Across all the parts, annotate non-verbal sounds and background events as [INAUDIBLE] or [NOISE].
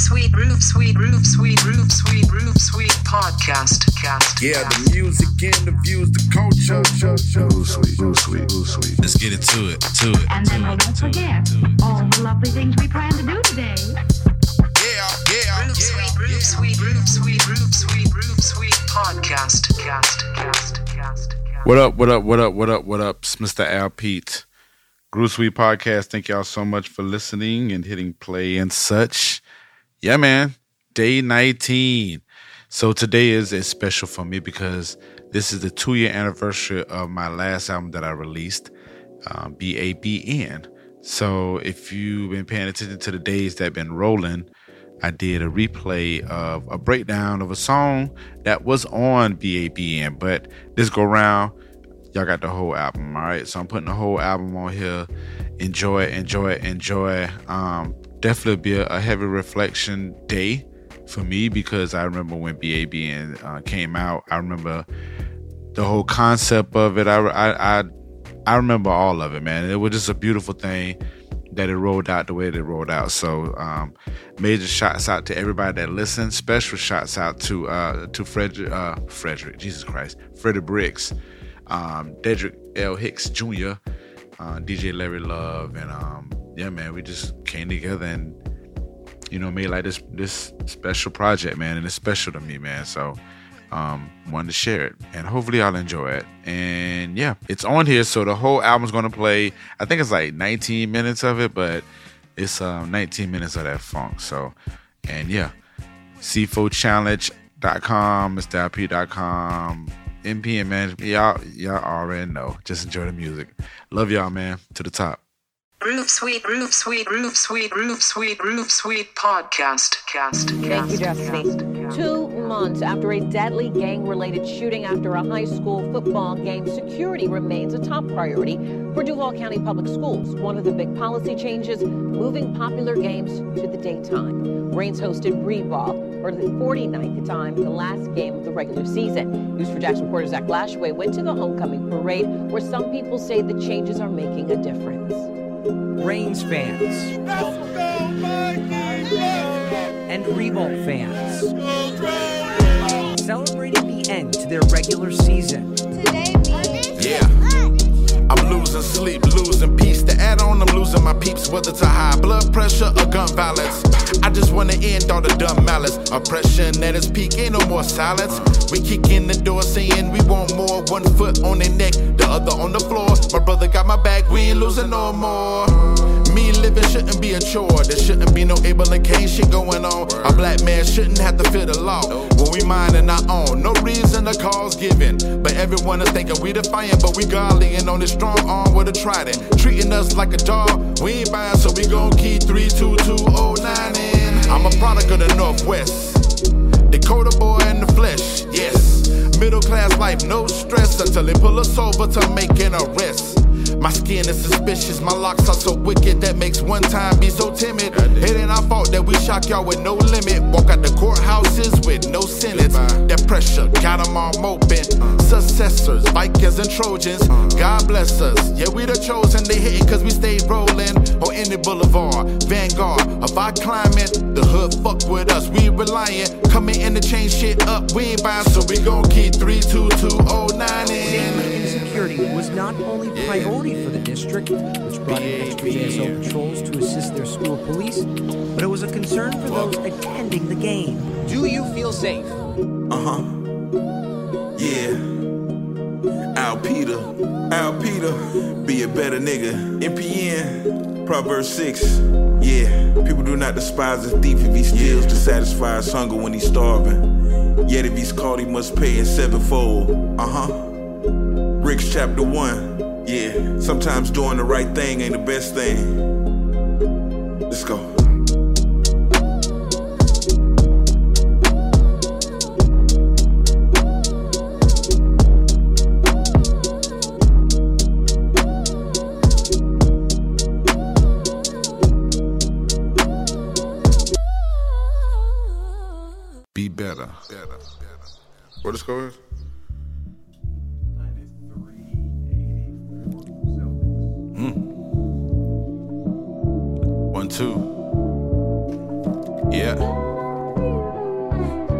Sweet Roof Sweet Roof Sweet Roof Sweet Roof Sweet Podcast Cast. Yeah, the music interviews, the culture. Real sweet, real sweet, real sweet. Let's get into it, to it. And then don't forget all the lovely things we plan to do today. Yeah, yeah, Roof Sweet Roof Sweet Roof Sweet Roof Sweet Roof Sweet Podcast Cast Cast Cast. What up, what up, what up, what up, what up? It's Mr. Al Pete. Groove Suite Podcast. Thank y'all so much for listening and hitting play and such. Yeah, man. Day 19. So today is is special for me because this is the two year anniversary of my last album that I released, um, BABN. So if you've been paying attention to the days that have been rolling, I did a replay of a breakdown of a song that was on BABN, but this go round, y'all got the whole album, all right? So I'm putting the whole album on here. Enjoy enjoy enjoy. Um, definitely be a, a heavy reflection day for me because I remember when BABN uh, came out. I remember the whole concept of it. I, I, I, I remember all of it, man. It was just a beautiful thing that it rolled out the way that it rolled out. So um, major shots out to everybody that listened. Special shots out to uh, to Frederick, uh, Frederick, Jesus Christ, Freddie Bricks, um, Dedrick L. Hicks Jr., uh, DJ Larry Love, and um, yeah, man, we just came together and you know made like this this special project, man, and it's special to me, man. So um, wanted to share it, and hopefully y'all enjoy it. And yeah, it's on here, so the whole album's gonna play. I think it's like 19 minutes of it, but it's um, 19 minutes of that funk. So, and yeah, c4challenge.com, MrLP.com, MPN Management. Y'all, y'all already know. Just enjoy the music. Love y'all, man. To the top. Roof Sweet Roof Sweet Roof Sweet Roof Sweet Roof Sweet Podcast Cast. Thank you, Destiny. Two months after a deadly gang related shooting after a high school football game, security remains a top priority for Duval County Public Schools. One of the big policy changes moving popular games to the daytime. Raines hosted Ribault for the 49th time, the last game of the regular season. News4Jax reporter Zach Lashway went to the homecoming parade where some people say the changes are making a difference. Raines fans and Ribault fans celebrating the end to their regular season. yeah. I'm losing sleep, losing peace. To add on, I'm losing my peeps, whether it's a high blood pressure or gun violence. I just wanna end all the dumb malice. Oppression at its peak, ain't no more silence. We kick in the door saying we want more. One foot on their neck, the other on the floor. My brother got my back, we ain't losing no more. Me living shouldn't be a chore. There shouldn't be no Abel shit going on. A black man shouldn't have to fear the law when we minding our own. No reason the cause given, but everyone is thinking we defiant, but we godly and on this strong arm with a trident, treating us like a dog. We ain't buying, so we gon' keep three two two oh nine in. I'm a product of the Northwest. Dakota boy in the flesh, yes. Middle class life, no stress until they pull us over to make an arrest. My skin is suspicious, my locks are so wicked that makes one time be so timid. It ain't our fault that we shock y'all with no limit. Walk out the courthouses with no sentence. That pressure got them all moping. Successors, Vikings and Trojans, God bless us. Yeah, we the chosen, they hitting cause we stay rolling. On any boulevard, vanguard of our climate. The hood fuck with us, we reliant. Coming in to change shit up, we ain't buying, so we gon' keep 32209 in. Insecurity was not only priority for the district, which brought in extra JSO patrols to assist their school police, but it was a concern for those attending the game. Do you feel safe? Uh huh. Yeah. Al Peter. Al Peter. Be a better nigga. MPN. Proverbs 6. Yeah. People do not despise a thief if he steals to satisfy his hunger when he's starving. Yet if he's caught, he must pay in sevenfold. Uh huh. Rick's chapter 1. Yeah. Sometimes doing the right thing ain't the best thing. Let's go. Two. Yeah.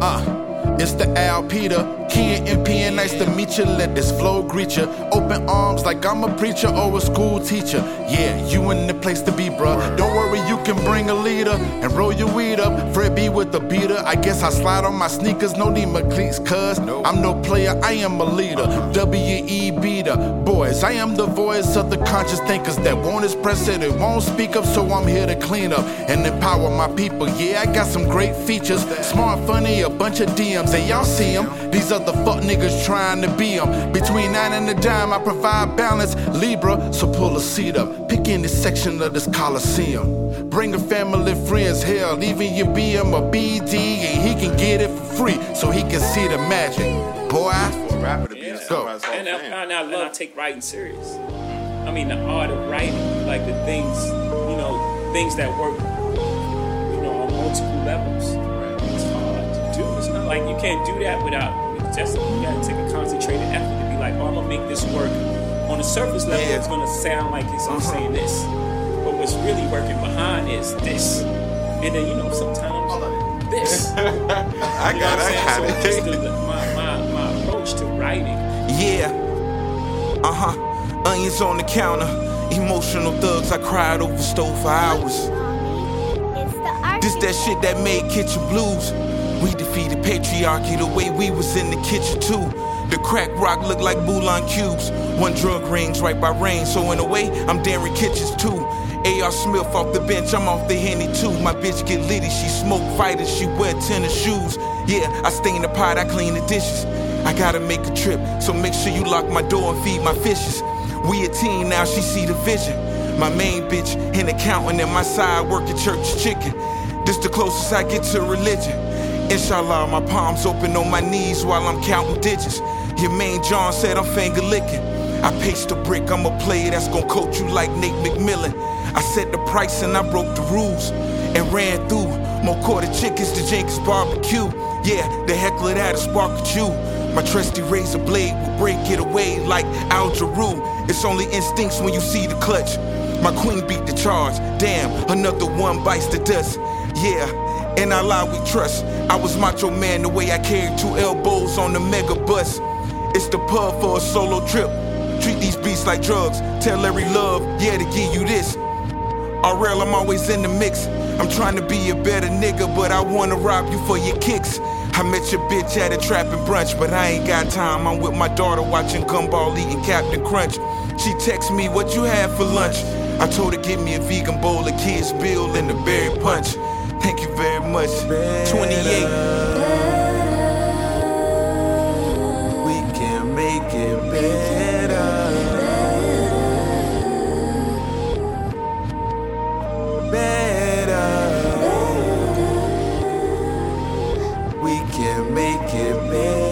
Uh. It's the Al Peter, Ken and PN, nice to meet you. Let this flow greet you. Open arms like I'm a preacher or a school teacher. Yeah, you in the place to be, bruh. Don't worry, you can bring a leader and roll your weed up. Fred B with the beater. I guess I slide on my sneakers, no need my cleats, cuz I'm no player, I am a leader. W.E. Beater. Boys, I am the voice of the conscious thinkers that won't express it, it won't speak up, so I'm here to clean up and empower my people. Yeah, I got some great features. Smart, funny, a bunch of DMs, and y'all see them. These other fuck niggas trying to be them. Between nine and a dime, I provide balance. Libra, so pull a seat up. Pick any section of this Coliseum. Bring a family, friends, hell, even your BM or BD, and he can get it for free so he can see the magic. Boy, rapper to be Yeah. a songwriter Hall And I, Fame. and I take writing serious. I mean, the art of writing, like the things, you know, things that work, you know, on multiple levels. It's hard to do. It's not like you can't do that without. It's just you gotta take a concentrated effort to be like, oh, I'm gonna make this work. On the surface level, Yeah. it's gonna sound like it's I'm saying this, but what's really working behind is this. And then you know sometimes this. [LAUGHS] I You got what I got saying? So it. just the, my, my, my approach to writing Yeah. Uh huh. Onions on the counter. Emotional thugs. I cried over stove for hours. This that shit that made kitchen blues. We defeated patriarchy the way we was in the kitchen too. The crack rock looked like bouillon cubes. One drug rings right by rain. So in a way, I'm Darren Kitchens too. J.R. Smith off the bench, I'm off the henny too. My bitch get litty, she smoke fighters, she wear tennis shoes. Yeah, I stain the pot, I clean the dishes. I gotta make a trip, so make sure you lock my door and feed my fishes. We a team now, she see the vision. My main bitch, an accountant, and my side working church chicken. This the closest I get to religion. Inshallah, my palms open on my knees while I'm counting digits. Your main John said I'm finger licking. I paced the brick, I'm a player that's gonna coach you like Nate McMillan. I set the price and I broke the rules and ran through more quarter chickens to Jenkins barbecue. Yeah, the heckler that a spark at you. My trusty razor blade will break it away like Al Jarreau. It's only instincts when you see the clutch. My queen beat the charge. Damn, another one bites the dust. Yeah, and Allah we trust. I was macho man the way I carried two elbows on the mega bus. It's the pub for a solo trip. Treat these beats like drugs. Tell Larry Love, yeah, to give you this. RL, I'm always in the mix. I'm trying to be a better nigga, but I wanna rob you for your kicks. I met your bitch at a trapping brunch, but I ain't got time. I'm with my daughter watching Gumball eating Captain Crunch. She texts me, What you had for lunch? I told her, Give me a vegan bowl of Kids Bill and a berry punch. Thank you very much. 28. We can make it better. better. We can make it better.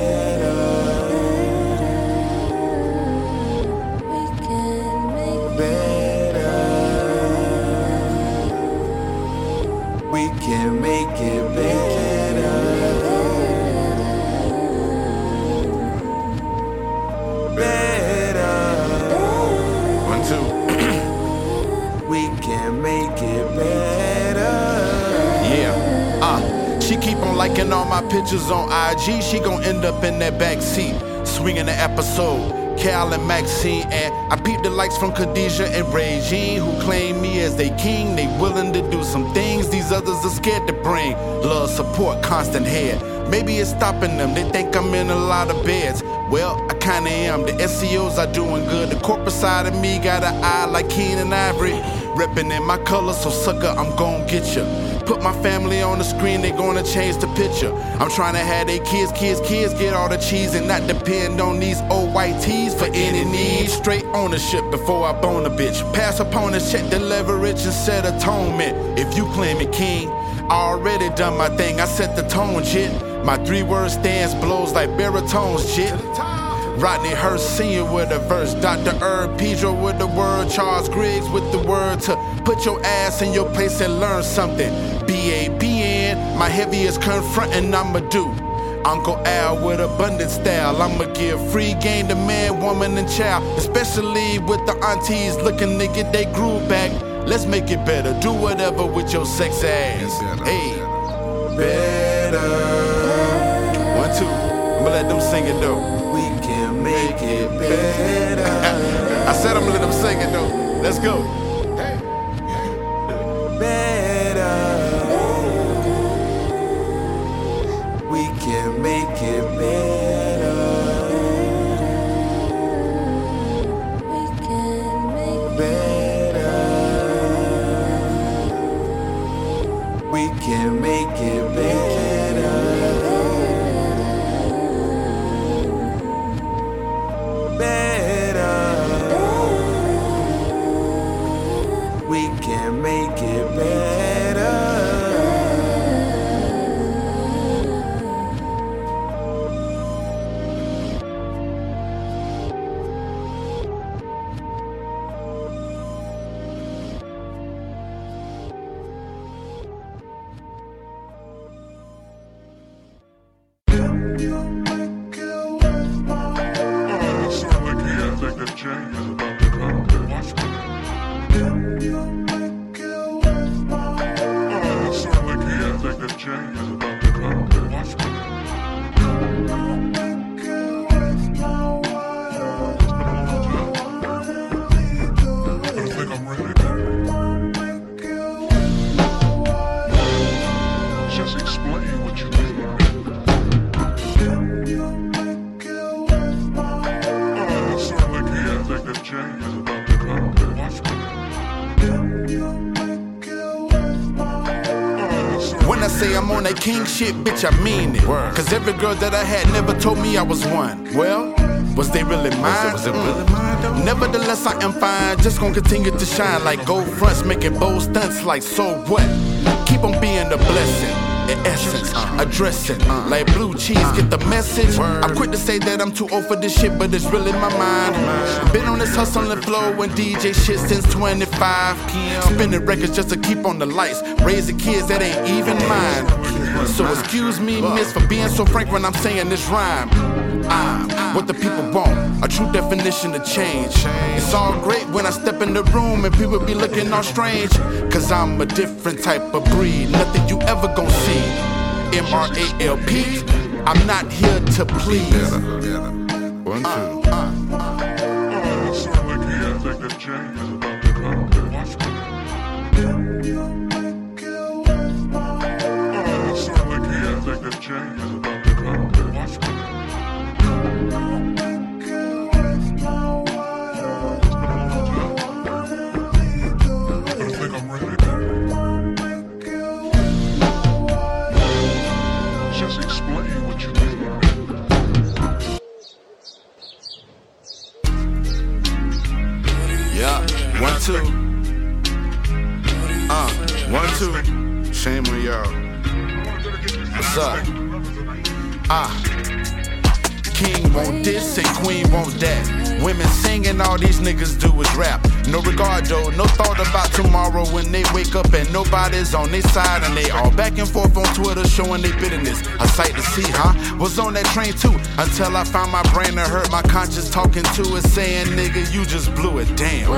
Pictures on IG. She gon' end up in that back seat, swinging the episode. Kyle and Maxine, and I peep the likes from Khadijah and Regine, who claim me as they king. They willing to do some things these others are scared to bring. Love, support, constant head. Maybe it's stopping them. They think I'm in a lot of beds. Well, I kinda am. The SEOs are doing good. The corporate side of me got an eye like Keenen Ivory. Reppin' in my color, so sucker, I'm gon' get ya. Put my family on the screen, they gonna change the picture. I'm trying to have they kids, kids, kids get all the cheese and not depend on these old white tees for any needs. Straight ownership before I bone a bitch. Pass upon opponents, check the leverage and set atonement. If you claim it king, I already done my thing. I set the tone, shit. My three word stance blows like baritones, shit. Rodney Hurst Sr. with a verse, Dr. Herb Pedro with the word, Charles Griggs with the word to Put your ass in your place and learn something. BABN, my heavy is confronting, I'ma do. Uncle Al with abundant style. I'ma give free game to man, woman, and child. Especially with the aunties looking to get they groove back. Let's make it better. Do whatever with your sex ass. Hey, better. One, two. I'ma let them sing it though. We can make it better. [LAUGHS] I said I'ma let them sing it though. Let's go better. Just shit, bitch, I mean it. Cause every girl that I had never told me I was one. Well, was they really mine? Was it mm. really mine though? Nevertheless, I am fine. Just gonna continue to shine like gold fronts, making bold stunts like so what? Keep on being a blessing. In essence, addressing like blue cheese. Get the message. I'm quick to say that I'm too old for this shit, but it's really my mind. Been on this hustling flow and DJ shit since 25 p.m. Spinning records just to keep on the lights. Raising kids that ain't even mine. So excuse me, miss, for being so frank when I'm saying this rhyme. I'm what the people want, a true definition of change. It's all great when I step in the room and people be looking all strange. Cause I'm a different type of breed, nothing you ever gon' see. M R A L P, I'm not here to please. One, two. Certainly can't think one, two. Uh, one, two. Shame on y'all. What's up? Ah. King want this and queen want that. Women singing, all these niggas do is rap. No regard though, no thought about tomorrow when they wake up and nobody's on their side and they all back and forth on Twitter showing their bitterness. A sight to see, huh? Was on that train too until I found my brain to hurt my conscience talking to it saying, nigga, you just blew it. Damn.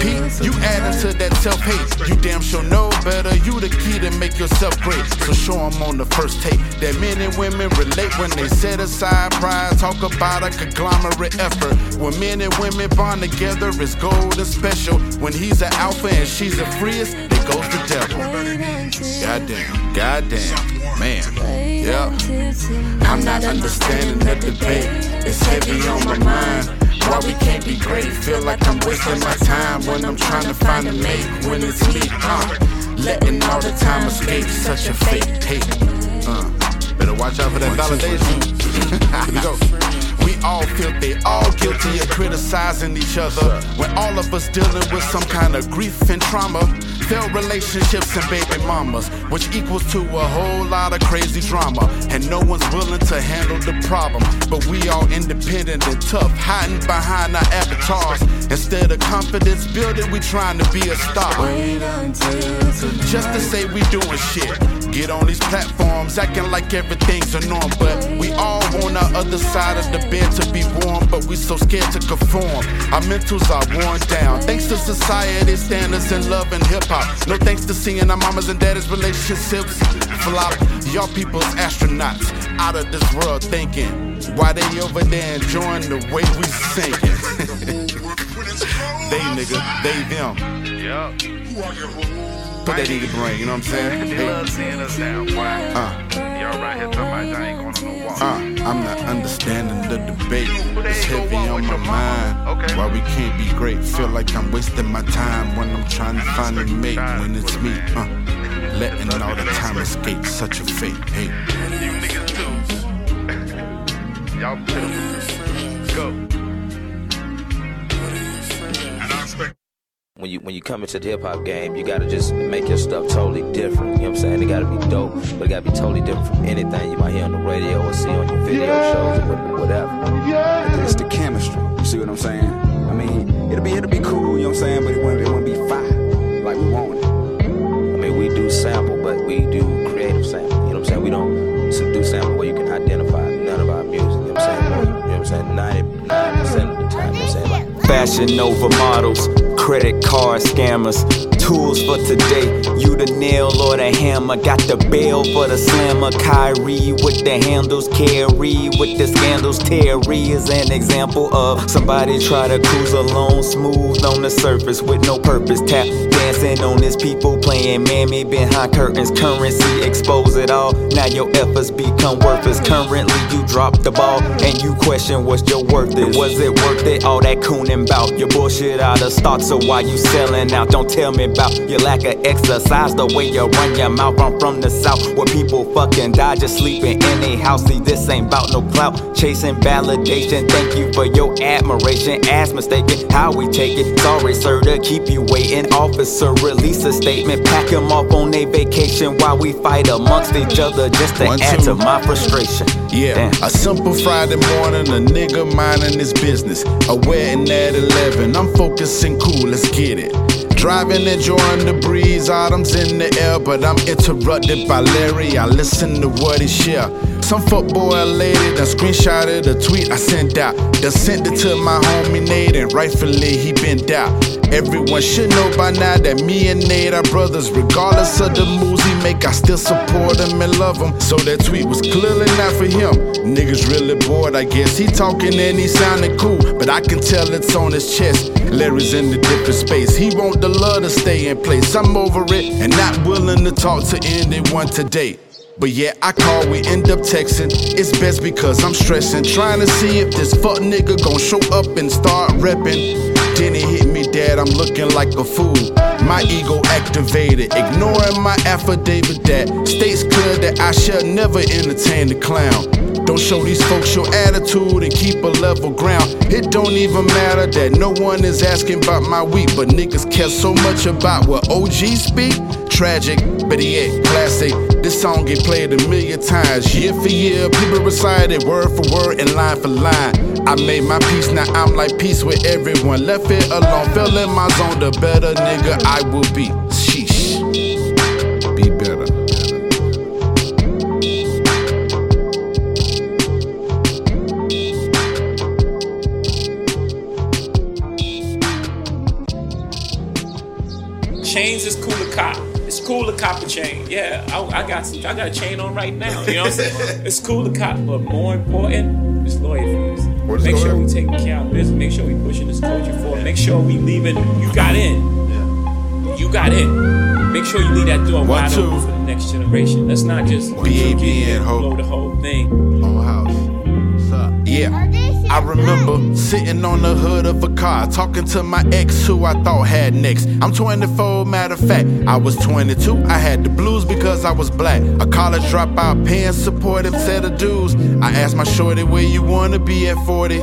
Pete, you adding to that self hate. You damn sure know better. You the key to make yourself great. So show 'em on the first tape that men and women relate when they set aside pride. Talk about a conglomerate effort. When men and women bond together, it's gold and special. When he's an alpha and she's the freest, it goes the devil. Goddamn, goddamn, man. Yeah. I'm not understanding the debate. It's heavy on my mind. Why we can't be great? Feel like I'm wasting my time when I'm trying to find a mate. When it's me, uh, letting all the time escape. Such a fake hate. Uh, better watch out for that validation. [LAUGHS] Here we go. We all filthy, all guilty of criticizing each other. When all of us dealing with some kind of grief and trauma. Failed relationships and baby mamas, which equals to a whole lot of crazy drama. And no one's willing to handle the problem. But we all independent and tough, hiding behind our avatars. Instead of confidence building, we trying to be a star. Just to say we doing shit. Get on these platforms, acting like everything's a norm. But we all on our other side of the bed to be warm, but we so scared to conform. Our mentals are worn down. Thanks to society standards and love and hip hop. No thanks to seeing our mamas and daddies' relationships flop. Y'all people's astronauts out of this world thinking. Why they over there enjoying the way we sinking? [LAUGHS] they nigga, they them. Put that in your brain, you know what I'm saying? They love seeing us down. Why? Uh. Y'all right here talking about y'all ain't going on no walk. Uh, I'm not understanding the debate. It's heavy on my mind. Why we can't be great? Feel like I'm wasting my time when I'm trying to find a mate. When it's me, uh, letting all the time escape. Such a fate. Hey, You niggas too. [LAUGHS] Y'all pitiful. Go. When you when you come into the hip hop game, you gotta just make your stuff totally different. You know what I'm saying? It gotta be dope, but it gotta be totally different from anything you might hear on the radio or see on your video shows or whatever. It's the chemistry. You see what I'm saying? I mean, it'll be it'll be cool. You know what I'm saying? But it wouldn't it wouldn't be Fashion Nova models, credit card scammers, tools for today. You the nail or the hammer, got the bail for the slammer. Kyrie with the handles, carry with the scandals. Terry is an example of somebody try to cruise alone, smooth on the surface with no purpose. Tap dancing on his people, playing mammy behind curtains. Currency expose it all. Now your efforts become worthless. Currently you drop the ball and you question what's your worth is. Was it worth it? All that cooning bout your bullshit out of stock. So why you selling out? Don't tell me about your lack of exercise. The way you run your mouth. I'm from the south where people fucking die just sleeping in a house. See, this ain't about no clout. Chasing validation. Thank you for your admiration. Ass mistaken how we take it. Sorry, sir, to keep you waiting. Officer, release a statement. Pack him off on a vacation while we fight amongst each other just to One, add two. to my frustration. Yeah, a simple Friday morning, a nigga minding his business. A wedding at 11, I'm focusing cool, let's get it. Driving, enjoying the breeze, autumn's in the air, but I'm interrupted by Larry. I listen to what he share. Some fuckboy lady done screenshotted the tweet I sent out. Done sent it to my homie Nate, and rightfully he been out. Everyone should know by now that me and Nate are brothers. Regardless of the moves he make, I still support him and love him. So that tweet was clearly not for him. Niggas really bored, I guess. He talking and he sounding cool, but I can tell it's on his chest. Larry's in a different space. He want the love to stay in place. I'm over it and not willing to talk to anyone today. But yeah, I call, we end up texting. It's best because I'm stressing, trying to see if this fuck nigga gon' show up and start reppin'. Then it hit me, dad, I'm looking like a fool. My ego activated, ignoring my affidavit that states clear that I shall never entertain the clown. Don't show these folks your attitude and keep a level ground. It don't even matter that no one is asking about my week, but niggas care so much about what OG speak. Tragic, but yet classic. This song get played a million times, year for year. People recite it word for word and line for line. I made my peace, now I'm like peace with everyone. Left it alone, fell in my zone. The better nigga I will be. Sheesh. Be better. Chains is cool to cop. It's cool to cop a chain. Yeah, I, I got some. I got a chain on right now. You know what I'm saying? it's cool to cop, but more important, it's lawyer fees. Make sure on? we taking care of business. Make sure we pushing this culture forward. Make sure we leaving. You got in. Yeah. You got in. Make sure you leave that door wide two. open for the next generation. Let's not just BAB and Hope. blow the whole thing. Whole house. What's up? Yeah. I remember sitting on the hood of a car, talking to my ex who I thought had next. I'm 24, matter of fact, I was 22. I had the blues because I was black. A college dropout, paying supportive set of dues. I asked my shorty where you wanna be at 40.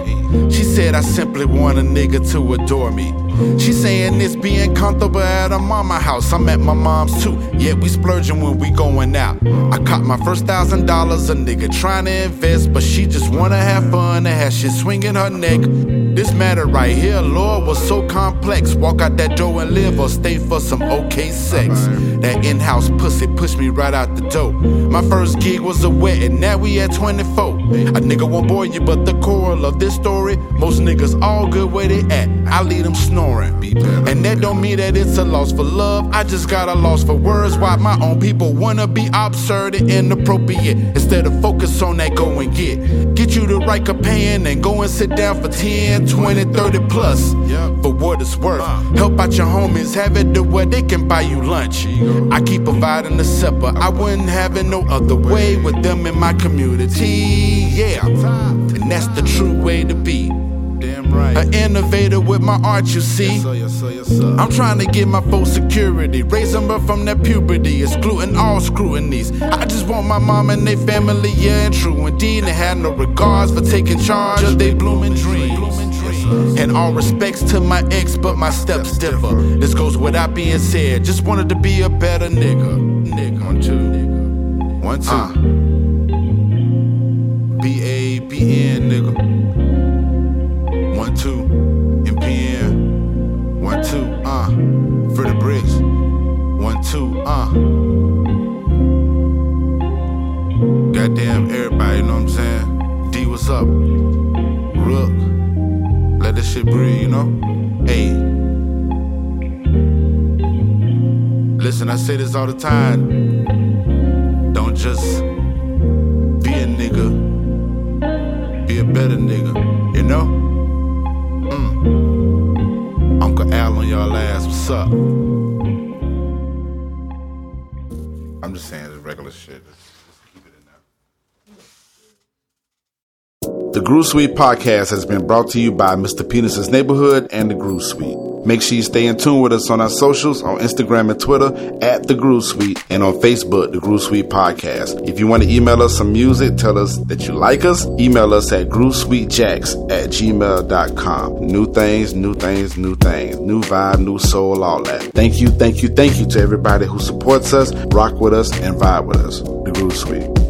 She said I simply want a nigga to adore me. She saying it's being comfortable at her mama house. I'm at my mom's too. Yeah, we splurging when we going out. I caught my first thousand dollars, a nigga trying to invest, but she just wanna have fun and have shit swinging her neck. This matter right here, Lord, was so complex. Walk out that door and live or stay for some okay sex. That in house pussy pushed me right out the door. My first gig was a wedding, now we at 24. A nigga won't bore you, but the core of this story, most niggas all good where they at. I leave them snoring. And that don't mean that it's a loss for love. I just got a loss for words. Why my own people wanna be absurd and inappropriate. Instead of focus on that go and get. Get you the right companion and go and sit down for 10, 20, 30 plus. For what it's worth. Uh. Help out your homies, have it to where they can buy you lunch. I keep providing the supper. I wouldn't have it no other way with them in my community. Yeah. And that's the true way to be. Damn right. An innovator with my art, you see. I'm trying to get my full security, raise them up from their puberty, excluding all scrutinies. I just want my mom and their family, yeah, and true indeed. They had no regards for taking charge of their blooming dreams. And all respects to my ex, but my steps differ. This goes without being said. Just wanted to be a better nigga. Nigga, one two, one two. Uh. B A B N, nigga. Up? Rook. Let this shit breathe, you know? Hey. Listen, I say this all the time. Don't just be a nigga. Be a better nigga, you know? Mm. Uncle Al on y'all ass, what's up? I'm just saying, it's regular shit. The Groove Suite podcast has been brought to you by Mr. Penis's Neighborhood and the Groove Suite. Make sure you stay in tune with us on our socials on Instagram and Twitter at The Groove Suite and on Facebook, The Groove Suite Podcast. If you want to email us some music, tell us that you like us, email us at groovesuitejax at gmail.com. New things, new things, new things. New vibe, new soul, all that. Thank you, thank you, thank you to everybody who supports us, rock with us, and vibe with us. The Groove Suite.